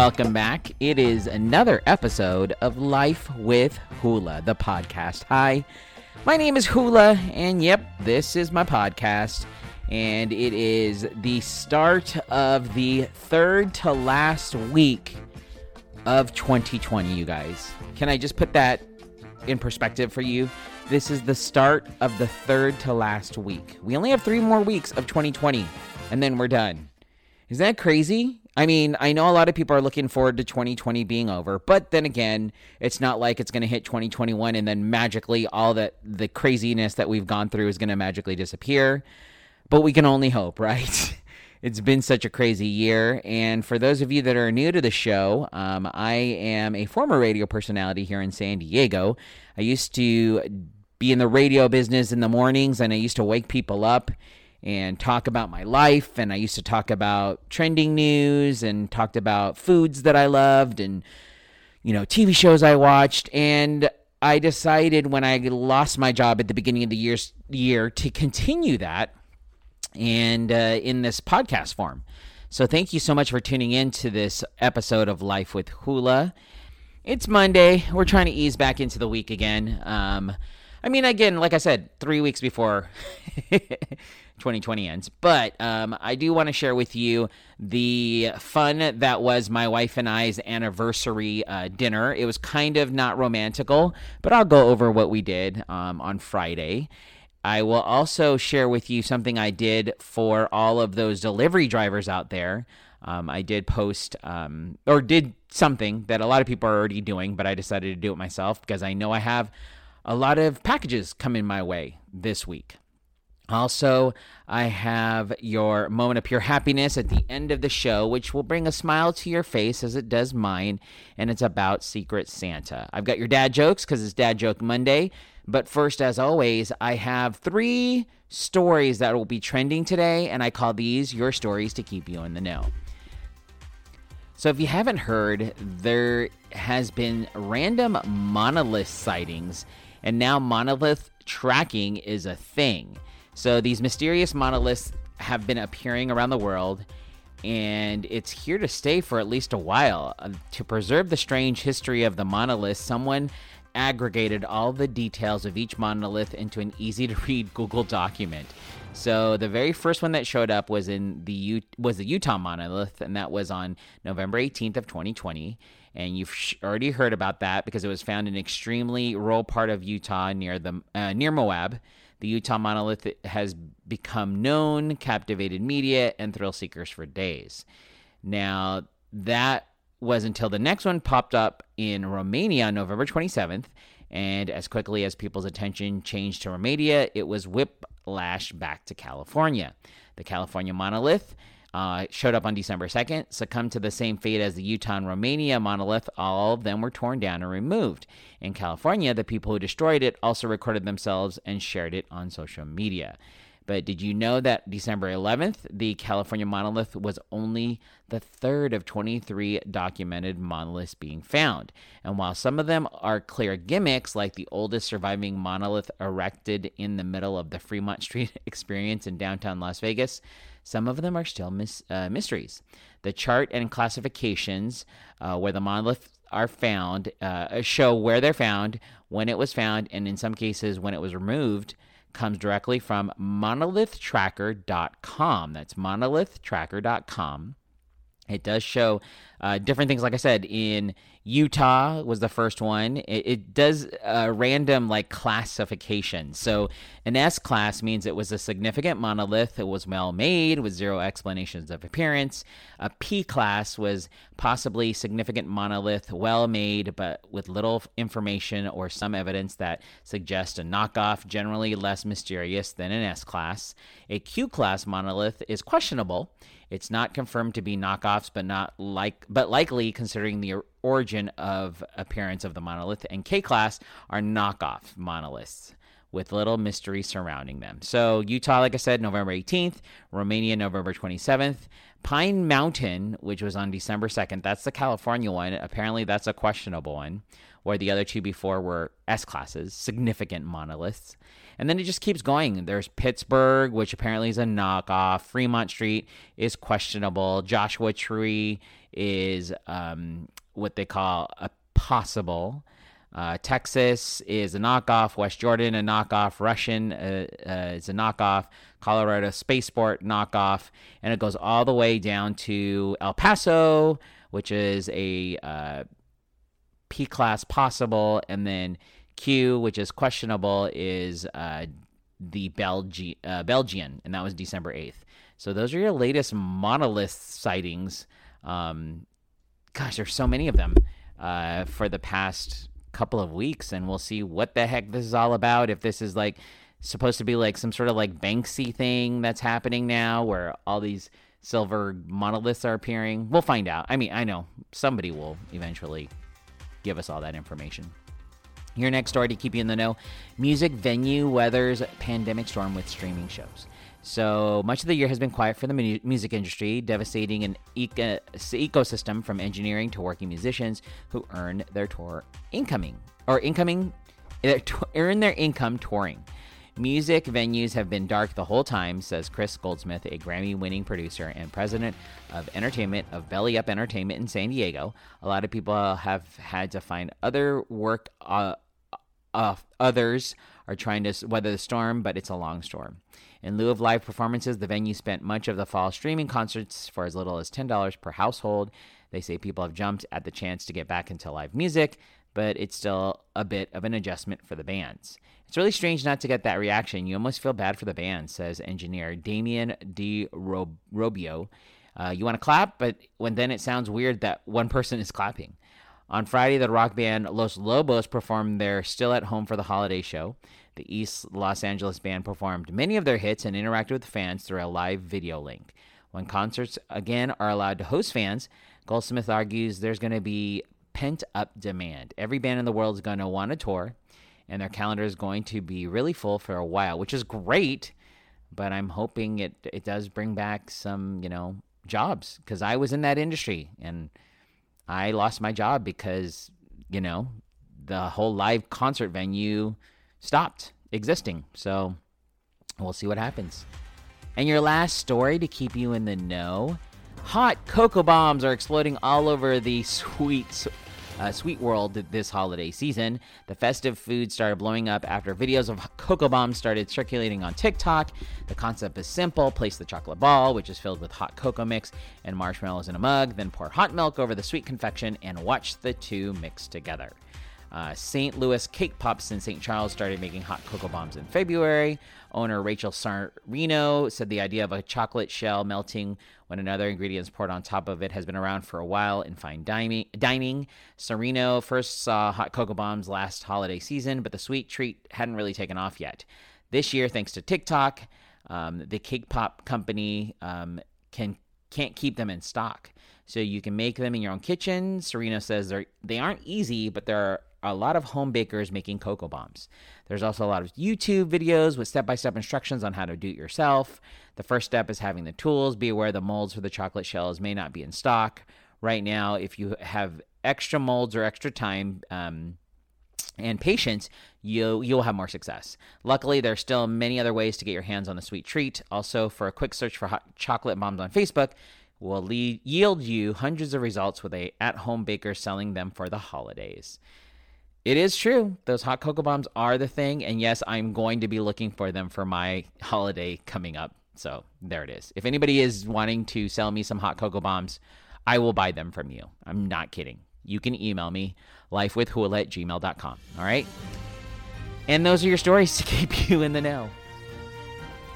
welcome back. It is another episode of Life with Hula, the podcast. Hi, my name is Hula, and yep, this is my podcast. And it is the start of the third to last week of 2020, you guys. Can I just put that in perspective for you? This is the start of the third to last week. We only have three more weeks of 2020, and then we're done. Is that crazy? I mean, I know a lot of people are looking forward to 2020 being over, but then again, it's not like it's going to hit 2021 and then magically all that the craziness that we've gone through is going to magically disappear. But we can only hope, right? it's been such a crazy year. And for those of you that are new to the show, um, I am a former radio personality here in San Diego. I used to be in the radio business in the mornings and I used to wake people up and talk about my life. And I used to talk about trending news and talked about foods that I loved and, you know, TV shows I watched. And I decided when I lost my job at the beginning of the year's, year to continue that and uh, in this podcast form. So thank you so much for tuning in to this episode of Life with Hula. It's Monday. We're trying to ease back into the week again. Um, I mean, again, like I said, three weeks before 2020 ends. But um, I do want to share with you the fun that was my wife and I's anniversary uh, dinner. It was kind of not romantical, but I'll go over what we did um, on Friday. I will also share with you something I did for all of those delivery drivers out there. Um, I did post um, or did something that a lot of people are already doing, but I decided to do it myself because I know I have a lot of packages coming my way this week. Also, I have your moment of pure happiness at the end of the show, which will bring a smile to your face as it does mine, and it's about Secret Santa. I've got your dad jokes because it's Dad Joke Monday. But first, as always, I have three stories that will be trending today, and I call these your stories to keep you in the know. So, if you haven't heard, there has been random monolith sightings, and now monolith tracking is a thing. So these mysterious monoliths have been appearing around the world, and it's here to stay for at least a while. Uh, to preserve the strange history of the monolith, someone aggregated all the details of each monolith into an easy to read Google document. So the very first one that showed up was in the U- was the Utah monolith, and that was on November 18th of 2020. And you've sh- already heard about that because it was found in an extremely rural part of Utah near the uh, near Moab. The Utah monolith has become known, captivated media, and thrill seekers for days. Now, that was until the next one popped up in Romania on November 27th. And as quickly as people's attention changed to Romania, it was whiplashed back to California. The California monolith uh, showed up on December 2nd, succumbed to the same fate as the Utah and Romania monolith. All of them were torn down and removed. In California, the people who destroyed it also recorded themselves and shared it on social media. But did you know that December 11th, the California monolith was only the third of 23 documented monoliths being found? And while some of them are clear gimmicks, like the oldest surviving monolith erected in the middle of the Fremont Street experience in downtown Las Vegas, some of them are still mis- uh, mysteries. The chart and classifications uh, where the monoliths are found uh, show where they're found, when it was found, and in some cases when it was removed comes directly from monolithtracker.com. That's monolithtracker.com. It does show uh, different things, like I said, in Utah was the first one. It, it does a random like classification. So an S class means it was a significant monolith. It was well made with zero explanations of appearance. A P class was possibly significant monolith, well made, but with little information or some evidence that suggests a knockoff, generally less mysterious than an S class. A Q class monolith is questionable it's not confirmed to be knockoffs, but not like but likely considering the origin of appearance of the monolith. And K class are knockoff monoliths with little mystery surrounding them. So Utah, like I said, November 18th, Romania, November 27th. Pine Mountain, which was on December 2nd, that's the California one. Apparently, that's a questionable one. where the other two before were S classes, significant monoliths. And then it just keeps going. There's Pittsburgh, which apparently is a knockoff. Fremont Street is questionable. Joshua Tree is um, what they call a possible. Uh, Texas is a knockoff. West Jordan, a knockoff. Russian uh, uh, is a knockoff. Colorado Spaceport, knockoff. And it goes all the way down to El Paso, which is a uh, P class possible. And then Q, which is questionable, is uh, the Belgi- uh, Belgian, and that was December 8th. So those are your latest monolith sightings. Um, gosh, there's so many of them uh, for the past couple of weeks, and we'll see what the heck this is all about. If this is like supposed to be like some sort of like Banksy thing that's happening now, where all these silver monoliths are appearing, we'll find out. I mean, I know somebody will eventually give us all that information. Your next story to keep you in the know music venue weathers pandemic storm with streaming shows. So much of the year has been quiet for the mu- music industry, devastating an eco- ecosystem from engineering to working musicians who earn their tour incoming or incoming earn their income touring. Music venues have been dark the whole time, says Chris Goldsmith, a Grammy winning producer and president of entertainment of Belly Up Entertainment in San Diego. A lot of people have had to find other work. Uh, uh, others are trying to weather the storm, but it's a long storm. In lieu of live performances, the venue spent much of the fall streaming concerts for as little as $10 per household. They say people have jumped at the chance to get back into live music, but it's still a bit of an adjustment for the bands. It's really strange not to get that reaction. You almost feel bad for the band, says engineer Damien D. Robio. Uh, you want to clap, but when then it sounds weird that one person is clapping. On Friday, the rock band Los Lobos performed their Still at Home for the Holiday show. The East Los Angeles band performed many of their hits and interacted with fans through a live video link. When concerts again are allowed to host fans, Goldsmith argues there's going to be pent up demand. Every band in the world is going to want to tour and their calendar is going to be really full for a while, which is great. But I'm hoping it it does bring back some you know jobs because I was in that industry and I lost my job because you know the whole live concert venue stopped existing. So we'll see what happens. And your last story to keep you in the know hot cocoa bombs are exploding all over the sweet uh, Sweet World this holiday season. The festive food started blowing up after videos of cocoa bombs started circulating on TikTok. The concept is simple place the chocolate ball, which is filled with hot cocoa mix and marshmallows in a mug, then pour hot milk over the sweet confection and watch the two mix together. Uh, St. Louis Cake Pops in St. Charles started making hot cocoa bombs in February. Owner Rachel Sarino said the idea of a chocolate shell melting when another ingredient is poured on top of it has been around for a while in fine dining. Sarino first saw hot cocoa bombs last holiday season, but the sweet treat hadn't really taken off yet. This year, thanks to TikTok, um, the cake pop company um, can can't keep them in stock. So you can make them in your own kitchen. Sarino says they're they aren't easy, but there are a lot of home bakers making cocoa bombs. There's also a lot of YouTube videos with step by step instructions on how to do it yourself. The first step is having the tools. Be aware the molds for the chocolate shells may not be in stock. Right now, if you have extra molds or extra time, um, and patience, you you'll have more success. Luckily, there are still many other ways to get your hands on the sweet treat. Also, for a quick search for hot chocolate bombs on Facebook, will lead, yield you hundreds of results with a at-home baker selling them for the holidays it is true. Those hot cocoa bombs are the thing. And yes, I'm going to be looking for them for my holiday coming up. So there it is. If anybody is wanting to sell me some hot cocoa bombs, I will buy them from you. I'm not kidding. You can email me, lifewithhula at gmail.com. All right? And those are your stories to keep you in the know.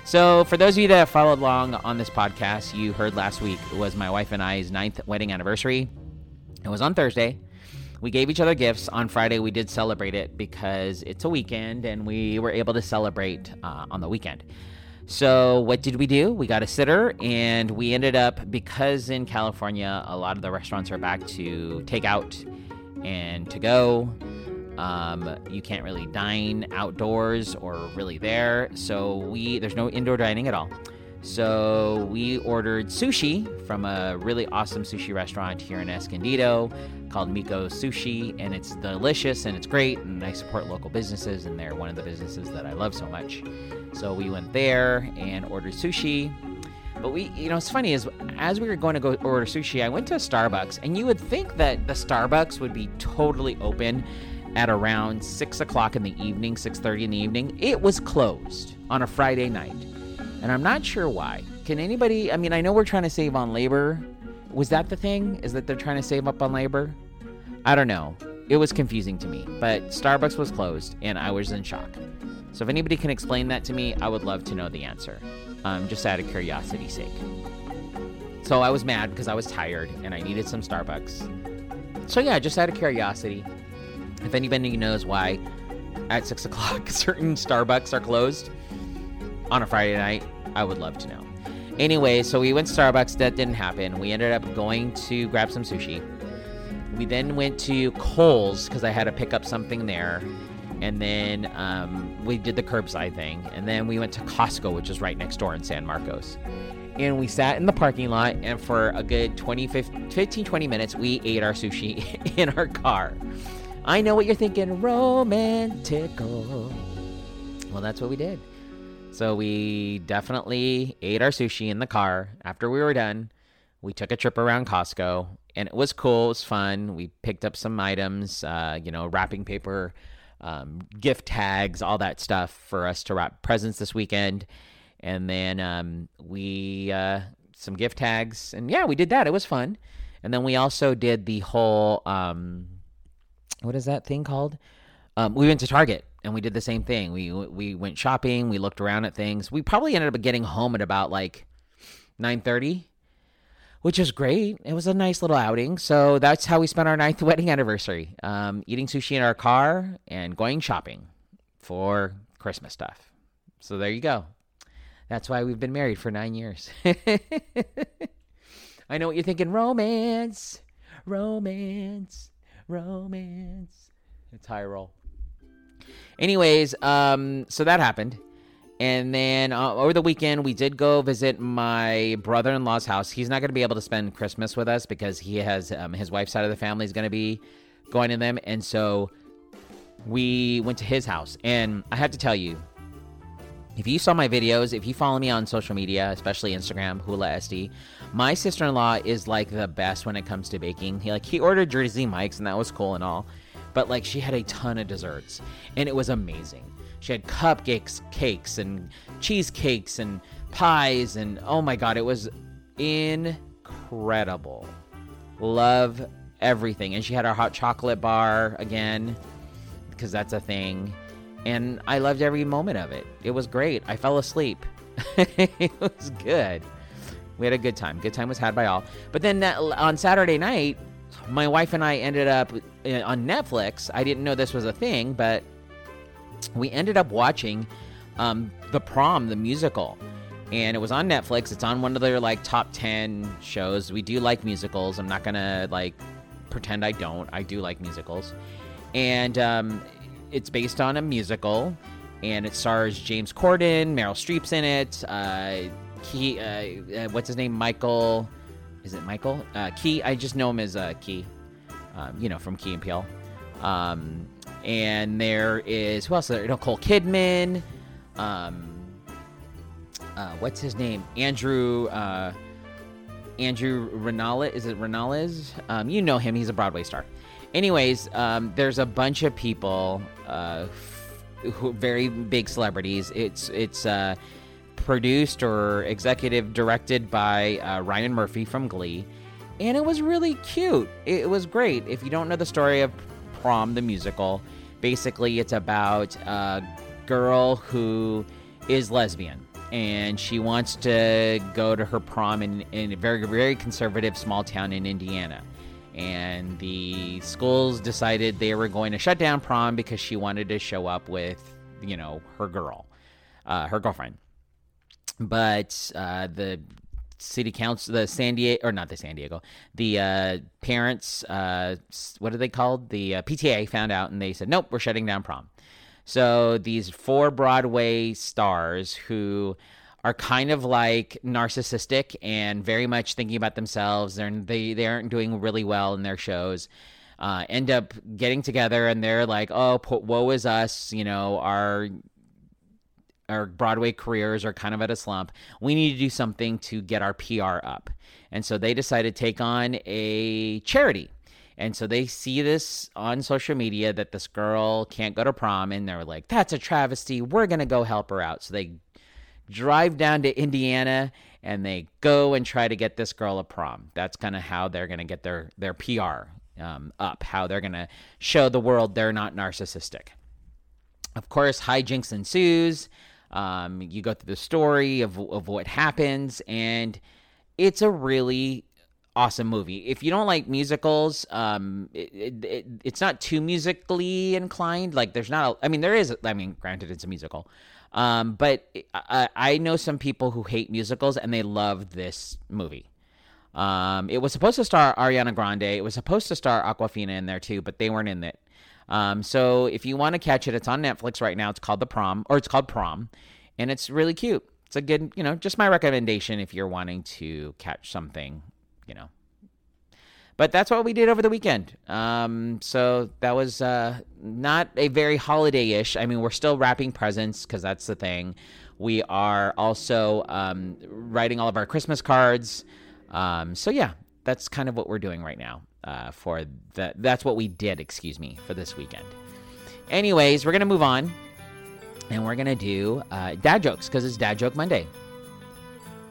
So, for those of you that followed along on this podcast, you heard last week it was my wife and I's ninth wedding anniversary. It was on Thursday we gave each other gifts on Friday. We did celebrate it because it's a weekend and we were able to celebrate uh, on the weekend. So, what did we do? We got a sitter, and we ended up because in California, a lot of the restaurants are back to take out and to go. Um, you can't really dine outdoors or really there. So, we there's no indoor dining at all. So we ordered sushi from a really awesome sushi restaurant here in Escondido called Miko Sushi, and it's delicious and it's great. And I support local businesses, and they're one of the businesses that I love so much. So we went there and ordered sushi. But we, you know, it's funny is as we were going to go order sushi, I went to a Starbucks, and you would think that the Starbucks would be totally open at around six o'clock in the evening, six thirty in the evening. It was closed on a Friday night and I'm not sure why. Can anybody? I mean, I know we're trying to save on labor. Was that the thing? Is that they're trying to save up on labor? I don't know. It was confusing to me, but Starbucks was closed, and I was in shock. So if anybody can explain that to me, I would love to know the answer, um, just out of curiosity's sake. So I was mad because I was tired and I needed some Starbucks. So yeah, just out of curiosity, if anybody knows why at six o'clock certain Starbucks are closed on a Friday night, I would love to know. Anyway, so we went to Starbucks. That didn't happen. We ended up going to grab some sushi. We then went to Kohl's because I had to pick up something there. And then um, we did the curbside thing. And then we went to Costco, which is right next door in San Marcos. And we sat in the parking lot, and for a good 20, 15, 20 minutes, we ate our sushi in our car. I know what you're thinking romantical. Well, that's what we did. So we definitely ate our sushi in the car. After we were done, we took a trip around Costco and it was cool. It was fun. We picked up some items, uh, you know, wrapping paper, um, gift tags, all that stuff for us to wrap presents this weekend. And then um, we, uh, some gift tags. And yeah, we did that. It was fun. And then we also did the whole, um, what is that thing called? Um, we went to Target and we did the same thing. We we went shopping. We looked around at things. We probably ended up getting home at about like nine thirty, which is great. It was a nice little outing. So that's how we spent our ninth wedding anniversary: um, eating sushi in our car and going shopping for Christmas stuff. So there you go. That's why we've been married for nine years. I know what you're thinking: romance, romance, romance. It's high roll. Anyways, um, so that happened. And then uh, over the weekend, we did go visit my brother in law's house. He's not going to be able to spend Christmas with us because he has um, his wife's side of the family is going to be going to them. And so we went to his house. And I have to tell you, if you saw my videos, if you follow me on social media, especially Instagram, Hula SD, my sister in law is like the best when it comes to baking. He like he ordered Jersey Mike's and that was cool and all but like she had a ton of desserts and it was amazing. She had cupcakes, cakes, and cheesecakes and pies, and oh my god, it was incredible. Love everything. And she had our hot chocolate bar again, because that's a thing. And I loved every moment of it. It was great. I fell asleep. it was good. We had a good time. Good time was had by all. But then that, on Saturday night, my wife and I ended up uh, on Netflix. I didn't know this was a thing, but we ended up watching um, the prom, the musical, and it was on Netflix. It's on one of their like top ten shows. We do like musicals. I'm not gonna like pretend I don't. I do like musicals, and um, it's based on a musical, and it stars James Corden, Meryl Streep's in it. Uh, he, uh, uh, what's his name? Michael is it Michael uh, Key? I just know him as uh, Key, um, you know, from Key and Peele. Um, and there is who else? There? Nicole Kidman. Um, uh, what's his name? Andrew. Uh, Andrew Renales. Is it Renales? Um, you know him. He's a Broadway star. Anyways, um, there's a bunch of people, uh, who very big celebrities. It's it's uh, produced or executive directed by uh, Ryan Murphy from Glee. And it was really cute. It was great. If you don't know the story of Prom, the musical, basically it's about a girl who is lesbian and she wants to go to her prom in, in a very, very conservative small town in Indiana. And the schools decided they were going to shut down prom because she wanted to show up with, you know, her girl, uh, her girlfriend but uh, the city council, the San Diego, or not the San Diego, the uh, parents, uh, what are they called? The uh, PTA found out and they said, nope, we're shutting down prom. So these four Broadway stars who are kind of like narcissistic and very much thinking about themselves. They're, they they aren't doing really well in their shows. Uh, end up getting together and they're like, "Oh, woe is us!" You know, our our Broadway careers are kind of at a slump. We need to do something to get our PR up. And so they decided to take on a charity. And so they see this on social media that this girl can't go to prom, and they're like, that's a travesty. We're going to go help her out. So they drive down to Indiana and they go and try to get this girl a prom. That's kind of how they're going to get their, their PR um, up, how they're going to show the world they're not narcissistic. Of course, hijinks ensues. Um, you go through the story of, of what happens, and it's a really awesome movie. If you don't like musicals, um, it, it, it's not too musically inclined. Like there's not, a, I mean, there is. I mean, granted, it's a musical, um, but I, I know some people who hate musicals and they love this movie. Um, it was supposed to star Ariana Grande. It was supposed to star Awkwafina in there too, but they weren't in it. Um, so if you want to catch it, it's on Netflix right now. It's called The Prom, or it's called Prom, and it's really cute. It's a good, you know, just my recommendation if you're wanting to catch something you know. But that's what we did over the weekend. Um, so that was uh, not a very holiday ish. I mean, we're still wrapping presents because that's the thing. We are also um, writing all of our Christmas cards. Um, so yeah, that's kind of what we're doing right now. Uh, for that, that's what we did. Excuse me for this weekend. Anyways, we're gonna move on, and we're gonna do uh, dad jokes because it's Dad Joke Monday.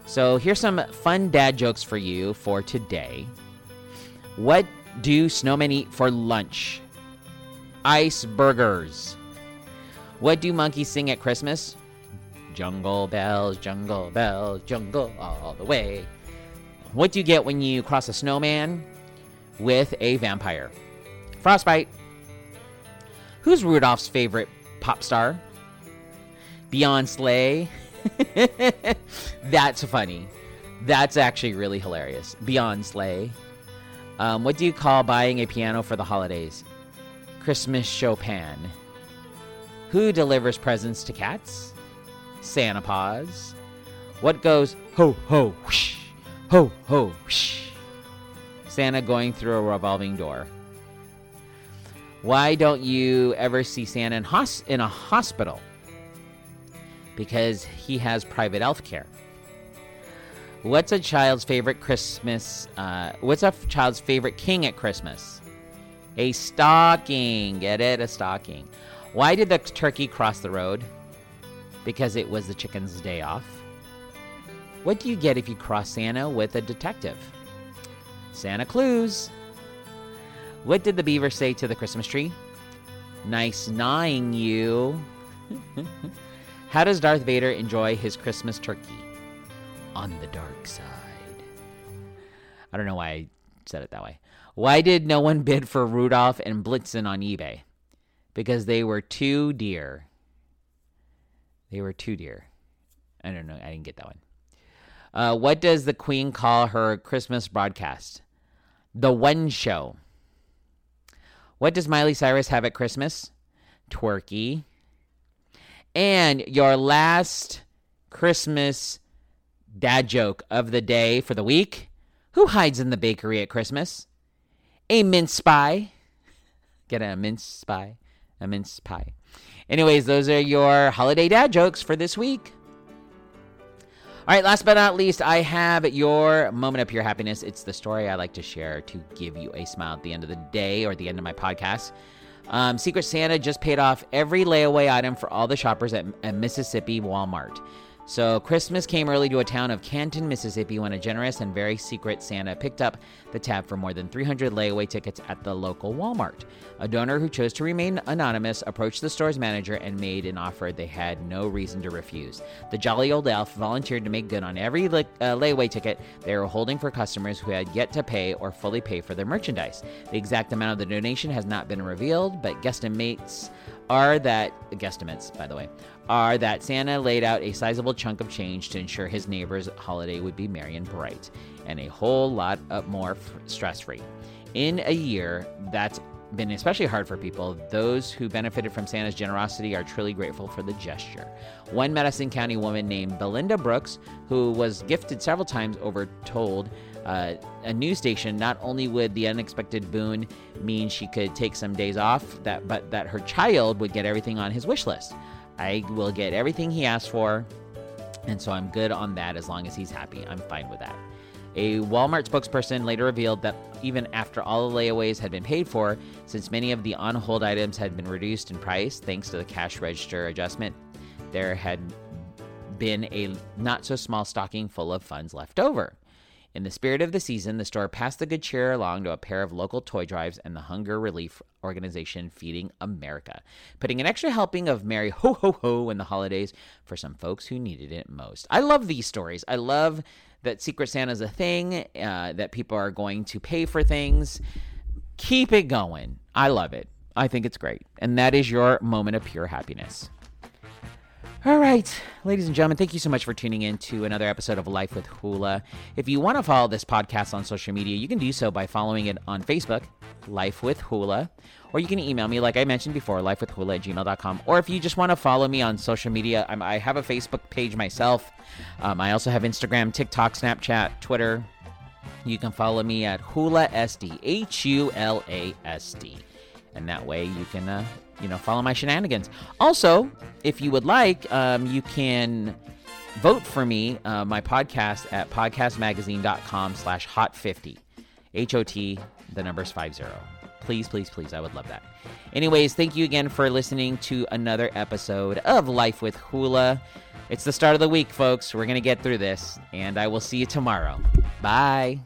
So here's some fun dad jokes for you for today. What do snowmen eat for lunch? Ice burgers. What do monkeys sing at Christmas? Jungle bells, jungle bells, jungle all the way. What do you get when you cross a snowman with a vampire? Frostbite. Who's Rudolph's favorite pop star? Beyonce. Slay That's funny. That's actually really hilarious. Beyond Slay. Um, what do you call buying a piano for the holidays? Christmas Chopin. Who delivers presents to cats? Santa Paws. What goes ho ho whoosh, ho ho whoosh? Santa going through a revolving door. Why don't you ever see Santa in, hos- in a hospital? because he has private health care. What's a child's favorite Christmas? Uh, what's a child's favorite king at Christmas? A stocking. Get it? A stocking. Why did the turkey cross the road? Because it was the chicken's day off. What do you get if you cross Santa with a detective? Santa clues. What did the beaver say to the Christmas tree? Nice gnawing you. How does Darth Vader enjoy his Christmas turkey? On the dark side. I don't know why I said it that way. Why did no one bid for Rudolph and Blitzen on eBay? Because they were too dear. They were too dear. I don't know. I didn't get that one. Uh, what does the Queen call her Christmas broadcast? The One Show. What does Miley Cyrus have at Christmas? Twerky. And your last Christmas dad joke of the day for the week Who hides in the bakery at Christmas? A mince pie. Get a mince pie? A mince pie. Anyways, those are your holiday dad jokes for this week. All right, last but not least, I have your moment of pure happiness. It's the story I like to share to give you a smile at the end of the day or at the end of my podcast. Um, Secret Santa just paid off every layaway item for all the shoppers at, at Mississippi Walmart. So, Christmas came early to a town of Canton, Mississippi, when a generous and very secret Santa picked up the tab for more than 300 layaway tickets at the local Walmart. A donor who chose to remain anonymous approached the store's manager and made an offer they had no reason to refuse. The jolly old elf volunteered to make good on every uh, layaway ticket they were holding for customers who had yet to pay or fully pay for their merchandise. The exact amount of the donation has not been revealed, but guesstimates are that guesstimates, by the way, are that Santa laid out a sizable chunk of change to ensure his neighbor's holiday would be merry and bright, and a whole lot more stress free. In a year, that's been especially hard for people, those who benefited from Santa's generosity are truly grateful for the gesture. One Madison County woman named Belinda Brooks, who was gifted several times over, told uh, a news station not only would the unexpected boon mean she could take some days off, that but that her child would get everything on his wish list. I will get everything he asked for, and so I'm good on that as long as he's happy. I'm fine with that. A Walmart spokesperson later revealed that even after all the layaways had been paid for, since many of the on hold items had been reduced in price thanks to the cash register adjustment, there had been a not so small stocking full of funds left over. In the spirit of the season, the store passed the good cheer along to a pair of local toy drives and the hunger relief organization Feeding America, putting an extra helping of Merry Ho Ho Ho in the holidays for some folks who needed it most. I love these stories. I love that Secret Santa is a thing, uh, that people are going to pay for things. Keep it going. I love it. I think it's great. And that is your moment of pure happiness. All right, ladies and gentlemen, thank you so much for tuning in to another episode of Life with Hula. If you want to follow this podcast on social media, you can do so by following it on Facebook, Life with Hula, or you can email me, like I mentioned before, lifewithhula at gmail.com. Or if you just want to follow me on social media, I'm, i have a Facebook page myself. Um, I also have Instagram, TikTok, Snapchat, Twitter. You can follow me at Hula SD, H U L A S D. And that way you can uh, you know, follow my shenanigans. Also, if you would like, um, you can vote for me, uh, my podcast at podcastmagazine.com slash hot50. H-O-T, the number's 50. Please, please, please. I would love that. Anyways, thank you again for listening to another episode of Life with Hula. It's the start of the week, folks. We're going to get through this, and I will see you tomorrow. Bye.